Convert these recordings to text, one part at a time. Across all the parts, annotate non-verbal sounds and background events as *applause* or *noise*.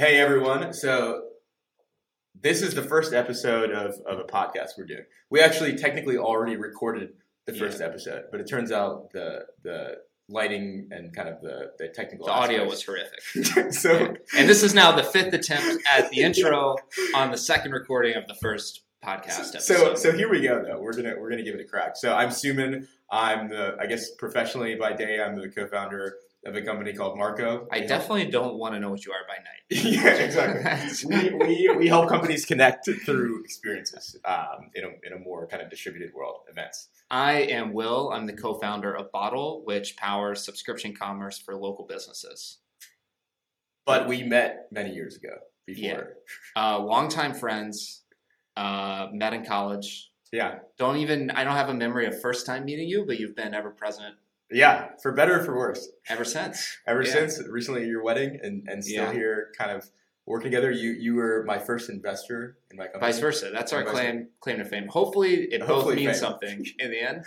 Hey everyone. So this is the first episode of, of a podcast we're doing. We actually technically already recorded the first episode, but it turns out the the lighting and kind of the, the technical The audio was horrific. *laughs* so And this is now the fifth attempt at the intro on the second recording of the first podcast episode. so so here we go though. We're gonna we're gonna give it a crack. So I'm Suman. I'm the I guess professionally by day I'm the co-founder of a company called Marco. I definitely don't want to know what you are by night. *laughs* yeah, exactly. *laughs* we, we, we help companies connect through experiences um, in, a, in a more kind of distributed world, events. I am Will. I'm the co-founder of Bottle, which powers subscription commerce for local businesses. But we met many years ago before. Uh, longtime friends, uh, met in college. Yeah. Don't even I don't have a memory of first time meeting you, but you've been ever present Yeah. For better or for worse. ever since. Ever Yeah. since recently your wedding and, and still Yeah. here kind of working together. You you were my first investor in my company. Vice versa. That's our claim claim to fame. Hopefully, it Hopefully both means fame. something in the end.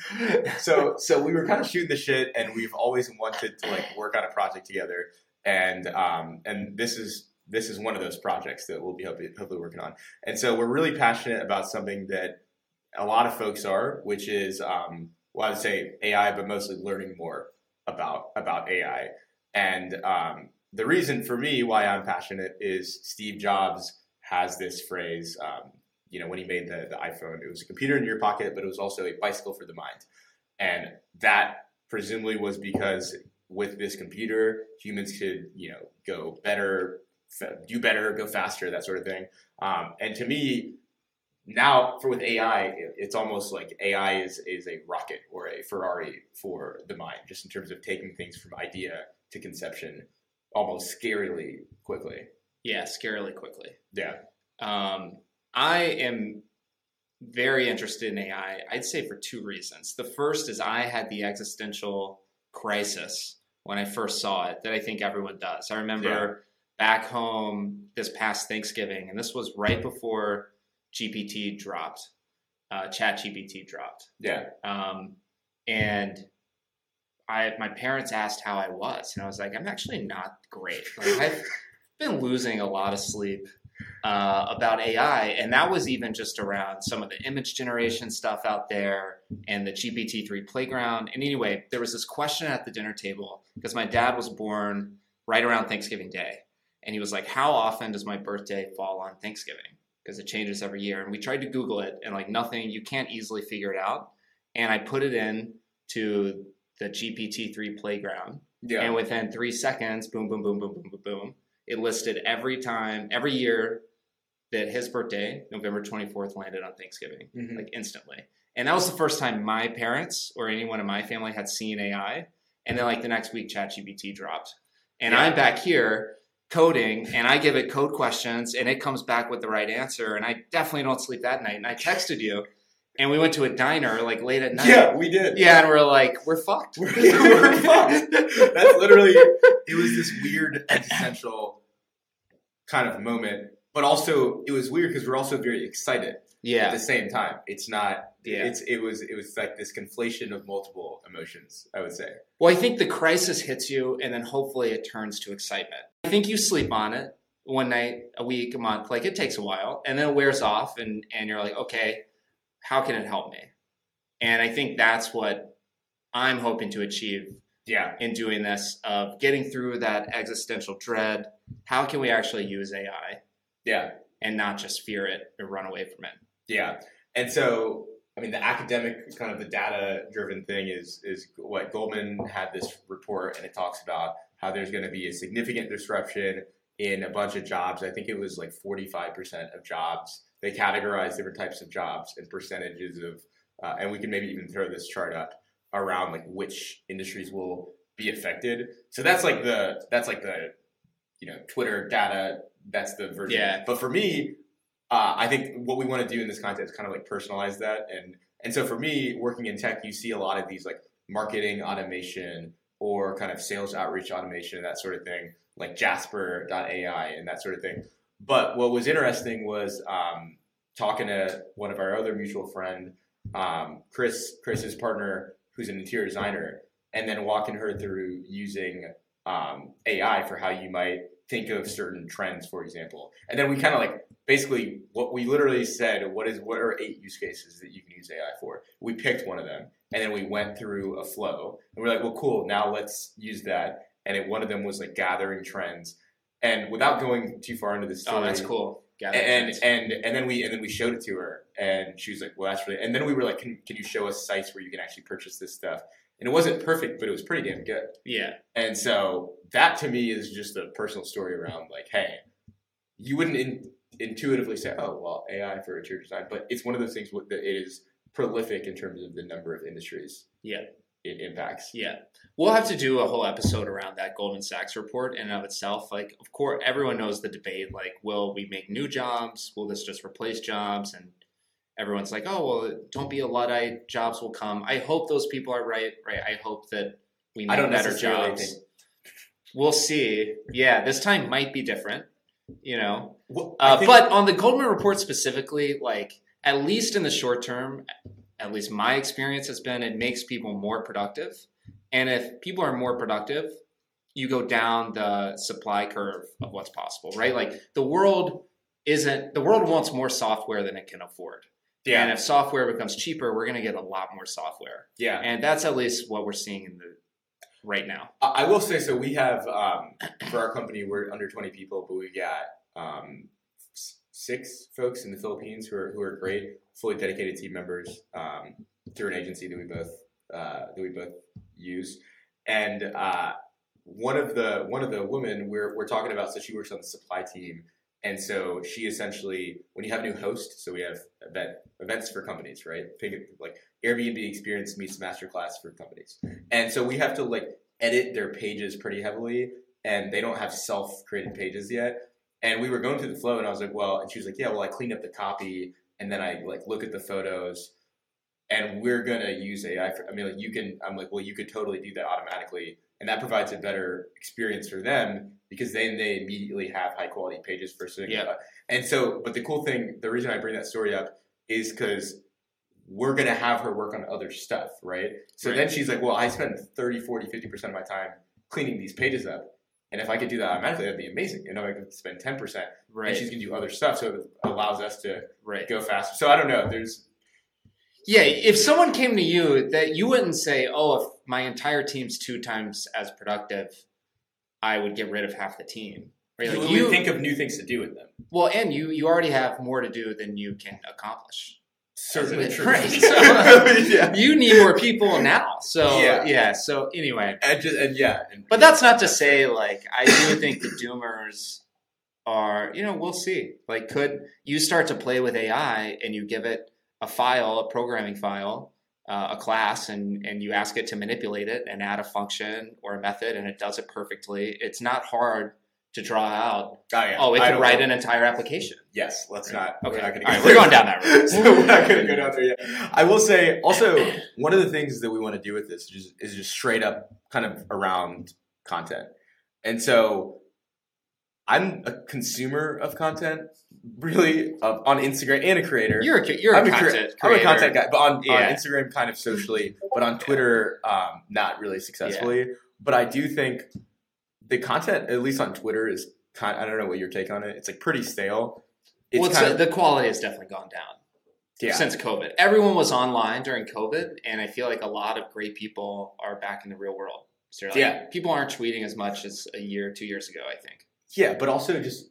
*laughs* so so we were kind of shooting the shit and we've always wanted to like work on a project together and um and this is this is one of those projects that we'll be hopefully, hopefully working on and so we're really passionate about something that a lot of folks are which is um well i would say ai but mostly learning more about about ai and um the reason for me why i'm passionate is steve jobs has this phrase um, you know when he made the, the iphone it was a computer in your pocket but it was also a bicycle for the mind. And that presumably was because with this computer humans could you know go better do better go faster that sort of thing. Um, and to me now for with ai it's almost like ai is, is a rocket or a ferrari for the mind just in terms of taking things from idea to conception almost scarily quickly Yeah, scarily quickly. yeah Um, I am very interested in AI. I'd say for two reasons. The first is I had the existential crisis when I first saw it that I think everyone does. I remember Yeah. back home this past Thanksgiving, and this was right before GPT dropped, uh, ChatGPT dropped. yeah Um, and I, my parents asked how I was, and I was like, I'm actually not great. Like, I've *laughs* been losing a lot of sleep uh, about AI, and that was even just around some of the image generation stuff out there and the GPT-3 playground. And anyway, there was this question at the dinner table because my dad was born right around Thanksgiving Day, and he was like, "How often does my birthday fall on Thanksgiving?" Because it changes every year. And we tried to Google it, and like nothing, you can't easily figure it out. And I put it in to the GPT-3 playground, yeah and within three seconds, boom, boom, boom, boom, boom, boom, boom, it listed every time, every year that his birthday, November 24th, landed on Thanksgiving, Mhm. like instantly. And that was the first time my parents or anyone in my family had seen AI. And then, like, the next week, ChatGPT dropped. And Yeah. I'm back here coding, and I give it code questions, and it comes back with the right answer. And I definitely don't sleep that night. And I texted you, and we went to a diner, like, late at night. yeah we did Yeah, and we're like, we're fucked. We're, *laughs* we're fucked. That's literally it was this weird existential kind of moment, but also it was weird because we're also very excited at the same time. It's not. Yeah. It's it was it was like this conflation of multiple emotions. I would say. Well, I think the crisis hits you, and then hopefully it turns to excitement. I think you sleep on it one night, a week, a month. Like it takes a while, and then it wears off, and and you're like, okay, how can it help me? And I think that's what I'm hoping to achieve Yeah. in doing this of getting through that existential dread. How can we actually use AI Yeah. and not just fear it or run away from it? Yeah. And so, I mean, the academic kind of the data driven thing is is what Goldman had this report, and it talks about how there's going to be a significant disruption in a bunch of jobs. I think it was like 45% of jobs. They categorize different types of jobs and percentages of, uh, and we can maybe even throw this chart up around like which industries will be affected. So that's like the that's like the you know Twitter data. That's the version. Yeah. But for me, uh, I think what we want to do in this content is kind of like personalize that, and and so for me, working in tech, you see a lot of these like marketing automation or kind of sales outreach automation, that sort of thing, like Jasper.ai and that sort of thing. But what was interesting was um, talking to one of our other mutual friend, um, Chris, Chris's partner, who's an interior designer, and then walking her through using um, AI for how you might think of certain trends, for example, and then we kind of like basically what we literally said. What is what are eight use cases that you can use AI for? We picked one of them, and then we went through a flow, and we're like, well, cool. Now let's use that. And it, one of them was like gathering trends, and without going too far into the story, Oh, that's cool. Gather and friends. and and then we and then we showed it to her, and she was like, "Well, that's really." And then we were like, "Can can you show us sites where you can actually purchase this stuff?" And it wasn't perfect, but it was pretty damn good. yeah, And so that to me is just a personal story around like, hey, you wouldn't in, intuitively say, "Oh, well, AI for interior design," but it's one of those things that it is prolific in terms of the number of industries. Yeah. it impacts. yeah. We'll have to do a whole episode around that Goldman Sachs report in and of itself. Like, of course, everyone knows the debate. Like, will we make new jobs? Will this just replace jobs? And everyone's like, oh, well, don't be a luddite. Jobs will come. I hope those people are right. Right. I hope that we I make don't better jobs. think- We'll see. Yeah, this time might be different. You know, Well, Uh, think- but on the Goldman report specifically, like at least in the short term, at least my experience has been it makes people more productive. And if people are more productive, you go down the supply curve of what's possible, right? Like the world isn't the world wants more software than it can afford. Yeah. And if software becomes cheaper, we're going to get a lot more software. yeah. And that's at least what we're seeing in the right now. I will say so. We have um, *clears throat* for our company, we're under twenty people, but we got um, six folks in the Philippines who are who are great, fully dedicated team members um, through an agency that we both uh, that we both use. And uh, one of the one of the women we're we're talking about, so she works on the supply team. And so she essentially, when you have a new host, so we have event, events for companies, right? Like Airbnb experience meets masterclass for companies. And so we have to like edit their pages pretty heavily and they don't have self-created pages yet and we were going through the flow and i was like well and she was like yeah well i cleaned up the copy and then i like look at the photos and we're gonna use ai for i mean like you can i'm like well you could totally do that automatically and that provides a better experience for them because then they immediately have high quality pages for sitting Yeah. and so but the cool thing the reason i bring that story up is because we're going to have her work on other stuff, right? So Right. then she's like, well, I spend 30, 40, 50% of my time cleaning these pages up. And if I could do that automatically, that'd be amazing. You know, I could spend 10%. And she's going to do other stuff. So it allows us to Right. go faster. So I don't know. There's, Yeah, if someone came to you that you wouldn't say, "Oh, if my entire team's two times as productive, I would get rid of half the team." Right? you, Like we you, think of new things to do with them. well, and you you already have more to do than you can accomplish. Certainly true. Right. So- *laughs* *laughs* yeah. You need more people now. So Yeah. yeah. So anyway, And, just, and yeah. And, but that's not to say like I do think the doomers are. You know, we'll see. Like, could you start to play with AI and you give it a file, a programming file, uh, a class, and and you ask it to manipulate it and add a function or a method, and it does it perfectly. It's not hard to draw out. oh, yeah. Oh, it I could write know. an entire application. Yes, let's Right. not. Okay. We're not go right, we're going down that road. *laughs* so we're not going to go down there yet. I will say also one of the things that we want to do with this is just, is just straight up kind of around content, and so I'm a consumer of content, really uh, on Instagram and a creator. You're a you're a I'm, a content I'm a content guy, but on, on Instagram, kind of socially, *laughs* but on Twitter, um, not really successfully. But I do think the content, at least on Twitter, is kind. I don't know what your take on it. It's like pretty stale. It's well, kind of the quality has definitely gone down. yeah. since COVID. Everyone was online during COVID, and I feel like a lot of great people are back in the real world. So like, Yeah. people aren't tweeting as much as a year, two years ago. I think. Yeah, but also just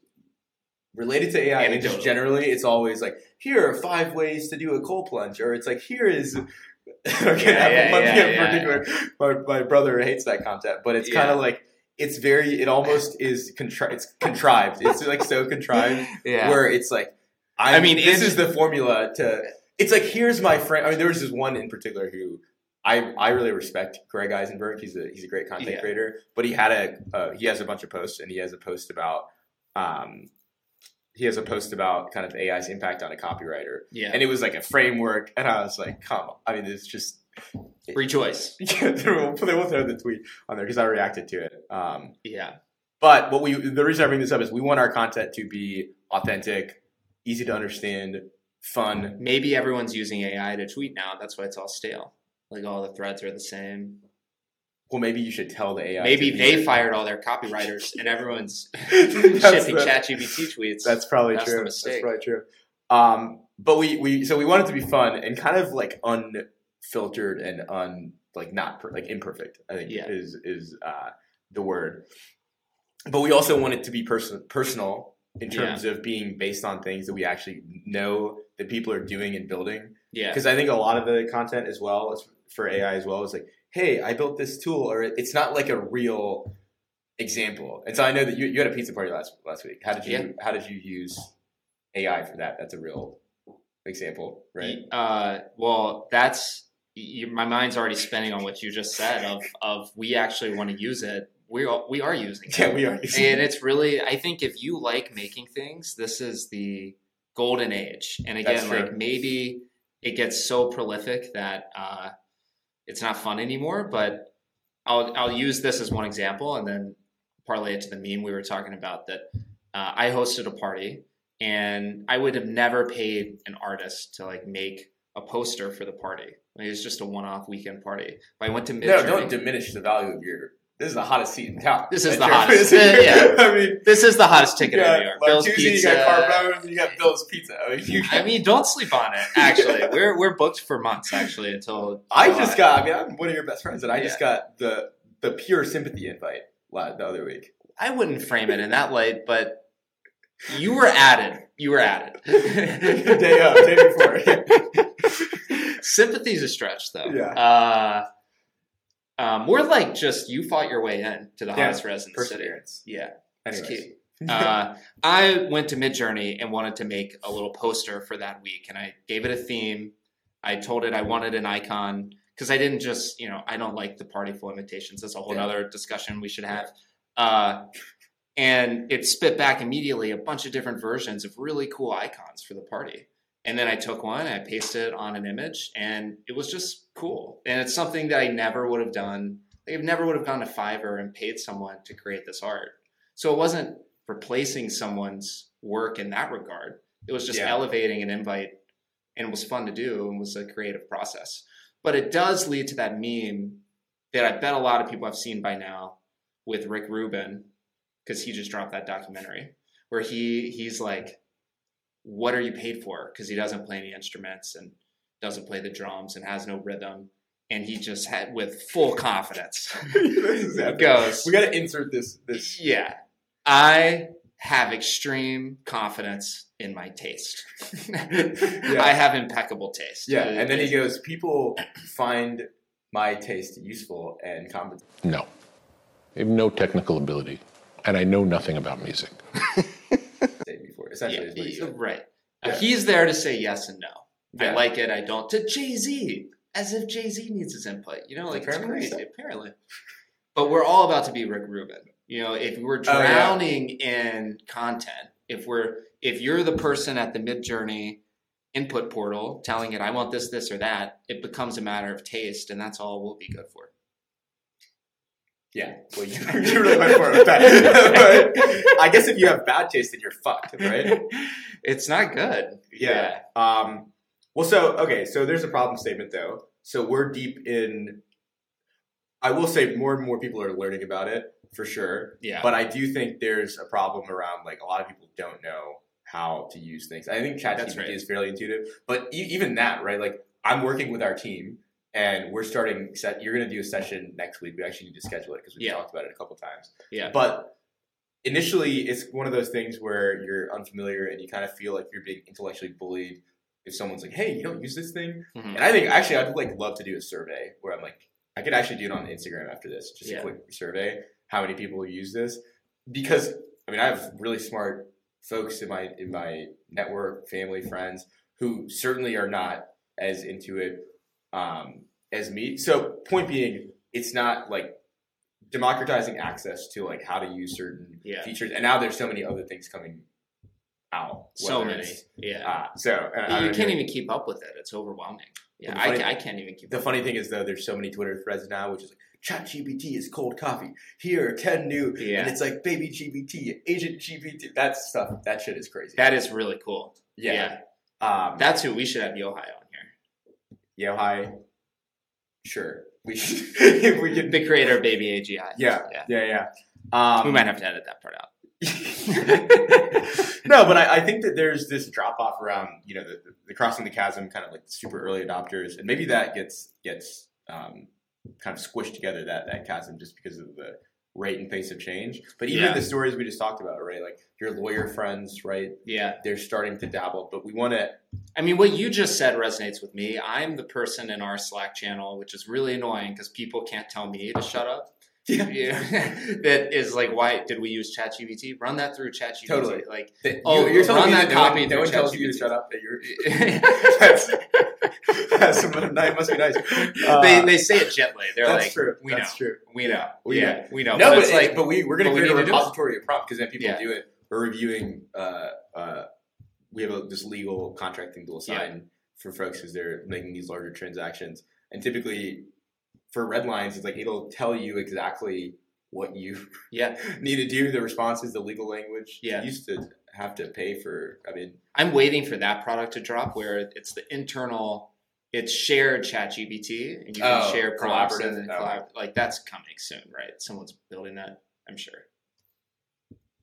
related to AI and just generally, it's always like, here are five ways to do a cold plunge, or it's like, here is. *laughs* okay, Yeah, yeah, yeah, in yeah. particular. My, my brother hates that content, but it's kind of like it's very. It almost is contri- It's contrived. It's like so contrived *laughs* Yeah. where it's like, i I mean, this is the formula to. It's like here's my friend. I mean, there was this one in particular who I I really respect Greg Eisenberg. He's a he's a great content Yeah. creator, but he had a uh, he has a bunch of posts, and he has a post about um he has a post about kind of AI's impact on a copywriter, yeah. and it was like a framework, and I was like, come on. I mean, it's just Rejoice. *laughs* yeah, they will they will throw the tweet on there because I reacted to it. Um, Yeah. but what we the reason I bring this up is we want our content to be authentic, easy to understand, fun. Maybe everyone's using AI to tweet now. That's why it's all stale. Like all the threads are the same. well, maybe you should tell the AI. Maybe they be- fired all their copywriters and everyone's *laughs* *laughs* shipping ChatGPT tweets. That's probably That's true. mistake. That's probably true. Um, but we we so we want it to be fun and kind of like unfiltered and un like not per, like imperfect. I think Yeah. is is uh, the word. But we also want it to be person personal in terms of being based on things that we actually know that people are doing and building. yeah. Because I think a lot of the content as well is for AI as well is like, hey, I built this tool, or it's not like a real example. And so I know that you, you had a pizza party last last week. How did you Yeah. how did you use AI for that? That's a real example, right? Uh, well, that's you, my mind's already spinning on what you just said. Of of we actually want to use it. We are, we are using it. Yeah, we are. using and it's really i think if you like making things this is the golden age and again like maybe it gets so prolific that uh, it's not fun anymore but I'll, I'll use this as one example and then parlay it to the meme we were talking about that uh, i hosted a party and i would have never paid an artist to like make a poster for the party Like, it was just a one-off weekend party but i went to no, don't diminish the value of your. This is the hottest seat in town. This is the hottest. yeah, *laughs* I mean, this is the hottest ticket in new york bill's Martucci, pizza you got Carbone, you got Bill's Pizza. I mean, I mean, don't sleep on it. Actually, we're we're booked for months. Actually, until I July. just got. I mean, I'm one of your best friends, and I just got the the pure sympathy invite the other week. I wouldn't frame it in that light, but you were added. You were added. *laughs* day of, day before. *laughs* Sympathy's a stretch, though. Yeah. Uh, uh, more like just you fought your way in to the Yeah, hottest res in the city. Yeah. that's Anyways. key. *laughs* uh, I went to Midjourney and wanted to make a little poster for that week, and I gave it a theme. I told it I wanted an icon because I didn't just, you know, I don't like the Partiful imitations. That's a whole Yeah. other discussion we should have. Uh, and it spit back immediately a bunch of different versions of really cool icons for the party. And then I took one, I pasted it on an image, and it was just cool. And it's something that I never would have done. I never would have gone to Fiverr and paid someone to create this art. So it wasn't replacing someone's work in that regard. It was just Yeah. elevating an invite, and it was fun to do, and was a creative process. But it does lead to that meme that I bet a lot of people have seen by now with Rick Rubin, because he just dropped that documentary where he he's like, "What are you paid for?" Because he doesn't play any instruments and doesn't play the drums and has no rhythm, and he just had with full confidence This is epic. goes, We got to insert this. This. yeah, I have extreme confidence in my taste. *laughs* I have impeccable taste. Yeah, and then he goes. People find my taste useful and competent. No. I have no technical ability, and I know nothing about music. *laughs* Essentially, he right. Yeah. he's there to say yes and no. I like it. I don't. To Jay Z, as if Jay Z needs his input. You know, like Apparently it's so. Apparently, but we're all about to be Rick Rubin. You know, if we're Oh, yeah. drowning in content, if we're if you're the person at the Midjourney input portal telling it I want this, this, or that, it becomes a matter of taste, and that's all we'll be good for. Yeah, well, you, *laughs* you really went for it with that. *laughs* But I guess if you have bad taste, then you're fucked, right? *laughs* it's not good. Yeah. Um, well, so okay, so there's a problem statement though. So we're deep in. I will say more and more people are learning about it for sure, Yeah. but I do think there's a problem around like a lot of people don't know how to use things. I think ChatGPT right. is fairly intuitive, but e- even that, right? Like I'm working with our team. And we're starting. Set, you're going to do a session next week. We actually need to schedule it because we Yeah. talked about it a couple times. Yeah. But initially, it's one of those things where you're unfamiliar and you kind of feel like you're being intellectually bullied if someone's like, "Hey, you don't use this thing." Mhm. And I think actually, I'd like love to do a survey where I'm like, I could actually do it on Instagram after this, just Yeah. a quick survey. How many people use this? Because I mean, I have really smart folks in my in my network, family, friends who certainly are not as into it um, as me. So, point being, it's not like democratizing access to like how to use certain Yeah. features, and now there's so many other things coming out. So many. Yeah. Uh, so I you can't know. even keep up with it. It's overwhelming. Yeah, I, I can't even keep The up. funny thing is though, there's so many Twitter threads now, which is like ChatGPT is cold coffee. Here are ten new, Yeah. and it's like baby GPT, AgentGPT. That stuff, that shit is crazy. That is really cool. yeah. Um, That's who we should have here. Yohei, sure. we *laughs* if we can. The creator of Baby AGI. Yeah, yeah. yeah, yeah. Um, we might have to edit that part out. *laughs* no, but I, I think that there's this drop off around you know the, the, the crossing the chasm, kind of like super early adopters, and maybe that gets gets um, kind of squished together that that chasm just because of the rate and pace of change. But even Yeah. the stories we just talked about, right? Like your lawyer friends, right? Yeah. They're starting to dabble, but we want to. I mean, what you just said resonates with me. I'm the person in our Slack channel, which is really annoying because people can't tell me to shut up. Yeah. Yeah. *laughs* that is like, why did we use ChatGPT? Run that through ChatGPT. Totally. Like, Oh, you, are telling run me that that copy no one, no tells you to shut up. That you're. *laughs* they, That's some, that must be nice. Uh, they say it gently. They're that's like, true. we that's know. true. We know. We yeah, know. we know. No, but but, it's like, but we we're gonna create a need to do it. repository of prompt because then people Yeah. do it. We're reviewing. Uh, uh, we have a, this legal contracting to assign for folks because they're making these larger transactions, and typically for red lines, it's like it'll tell you exactly what you *laughs* yeah, need to do. The responses, the legal language. Yeah. you used to have to pay for. I mean, I'm waiting for that product to drop where it's the internal, it's shared ChatGPT and you can Oh, share collaborative. and then Oh. like that's coming soon, right? Someone's building that, I'm sure.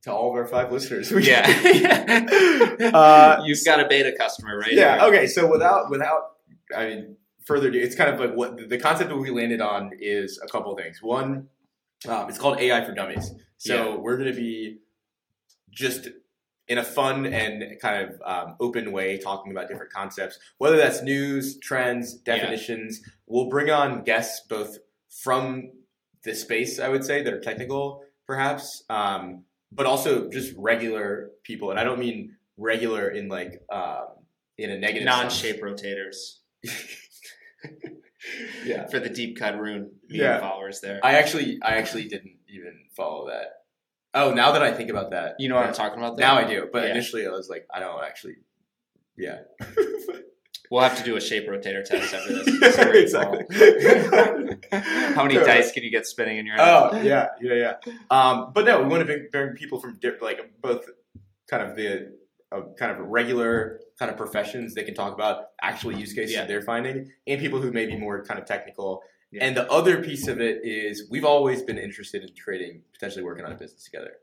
to all of our five listeners. *laughs* Yeah, *laughs* Uh, you've got a beta customer, right? yeah here. okay so without without i mean further ado it's kind of like what the concept that we landed on is a couple of things. One um, it's called ai for dummies. So Yeah. we're going to be just in a fun and kind of um, open way talking about different concepts. Whether that's news trends definitions we'll bring on guests both from the space i would say that are technical perhaps um, but also just regular people. And i don't mean regular in like um, in a negative. Non-shape rotators *laughs* *laughs* Yeah. for the deep cut roon Yeah. followers there. I actually, I actually didn't even follow that. Oh, now that I think about that, you know what yeah. I'm talking about? There? Now I do, but Yeah. initially I was like, I don't actually. Yeah. *laughs* We'll have to do a shape rotator test after this. See where you exactly. *laughs* How many Totally. dice can you get spinning in your head? Oh yeah, yeah, yeah. Um, but no, we want to bring, bring people from di- like both kind of the uh, kind of regular kind of professions they can talk about actual use cases Yeah. they're finding, and people who may be more kind of technical. Yeah. And the other piece of it is we've always been interested in creating, potentially working on a business together.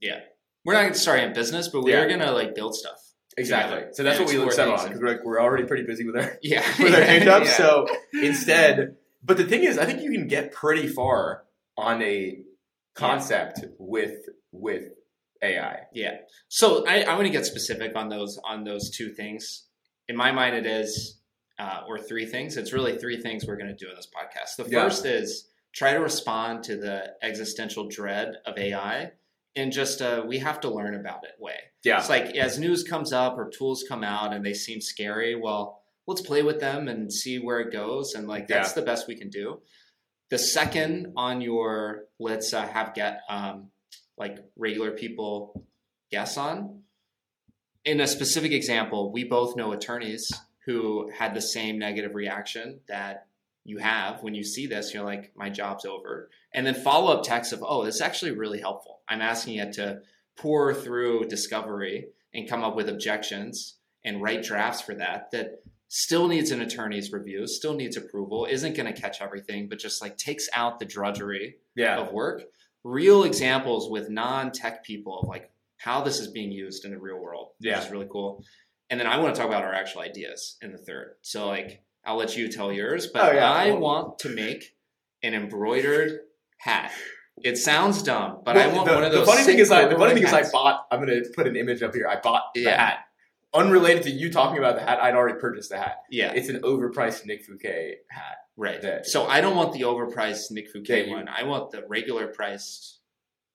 Yeah. We're not starting a business, but we Yeah. are gonna like build stuff. Exactly. So that's what we explore settled on because we're like we're already pretty busy with our *laughs* Yeah, with our jobs. *laughs* Yeah. So instead, but the thing is, I think you can get pretty far on a concept with with AI. Yeah. So I, I want to get specific on those on those two things. In my mind, it is uh, or three things. It's really three things we're going to do in this podcast. The Yeah. first is try to respond to the existential dread of AI in just a we have to learn about it way. Yeah. It's like as news comes up or tools come out and they seem scary, well, let's play with them and see where it goes. And like that's the best we can do. The second on your let's uh, have get um, like regular people guess on. In a specific example, we both know attorneys who had the same negative reaction that you have when you see this. You're like, my job's over. And then follow up text of, oh, this is actually really helpful. I'm asking it to pour through discovery and come up with objections and write drafts for that that still needs an attorney's review, still needs approval, isn't going to catch everything, but just like takes out the drudgery Yeah. of work. Real examples with non-tech people of like how this is being used in the real world, Yeah. which is really cool. And then I want to talk about our actual ideas in the third. So like I'll let you tell yours, but Oh, yeah. I want to make an embroidered hat. It sounds dumb, but Well, I want the, one of the funny thing is, I, the funny thing is, I bought. I'm gonna put an image up here. I bought the Yeah. hat, unrelated to you talking about the hat. I'd already purchased the hat. Yeah, It's an overpriced Nick Fouquet hat. Right. that- So I don't want the overpriced Nick Fouquet Yeah, one. I want the regular priced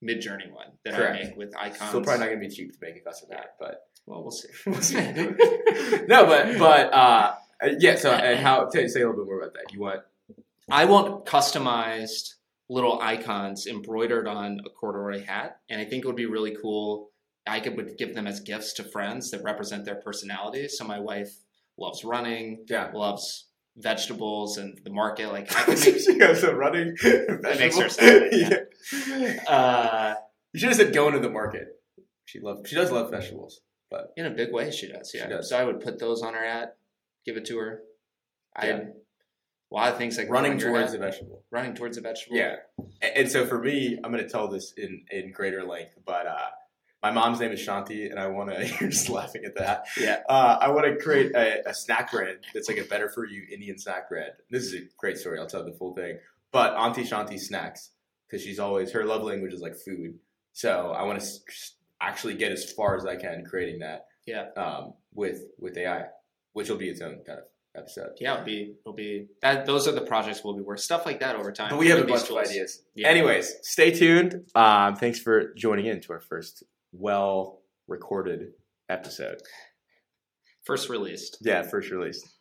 Midjourney one that Correct. I make with icons. Still probably not gonna be cheap to make a custom hat, but well, we'll see. *laughs* we'll see. *laughs* no, but but uh, yeah. So and how? Say say a little bit more about that. You want? I want customized little icons embroidered on a corduroy hat, and I think it would be really cool. I could would give them as gifts to friends that represent their personality. So my wife loves running, Yeah. loves vegetables and the market. Like I *laughs* could make. she goes running. *laughs* That makes her sad, *laughs* yeah. Uh, You should have said going to the market. She loves. She does love vegetables. But in a big way, she does. She Yeah. does. So I would put those on her hat, give it to her. Yeah. I'd a lot of things like running towards a vegetable. running towards a vegetable. Yeah, and, and so for me, I'm going to tell this in in greater length, but uh, my mom's name is Shanti, and I want to. *laughs* You're just laughing at that. Yeah. Uh, I want to create a, a snack bread that's like a better for you Indian snack bread. This is a great story. I'll tell the full thing. But Auntie Shanti snacks because she's always her love language is like food. So I want to actually get as far as I can creating that. Yeah. Um, with with AI, which will be its own kind of episode. Yeah, it'll be it'll be that. Those are the projects we'll be working. Stuff like that over time. But we have a bunch of ideas. Yeah. Anyways, stay tuned. Um, thanks for joining in to our first well recorded episode. First released. Yeah, first release.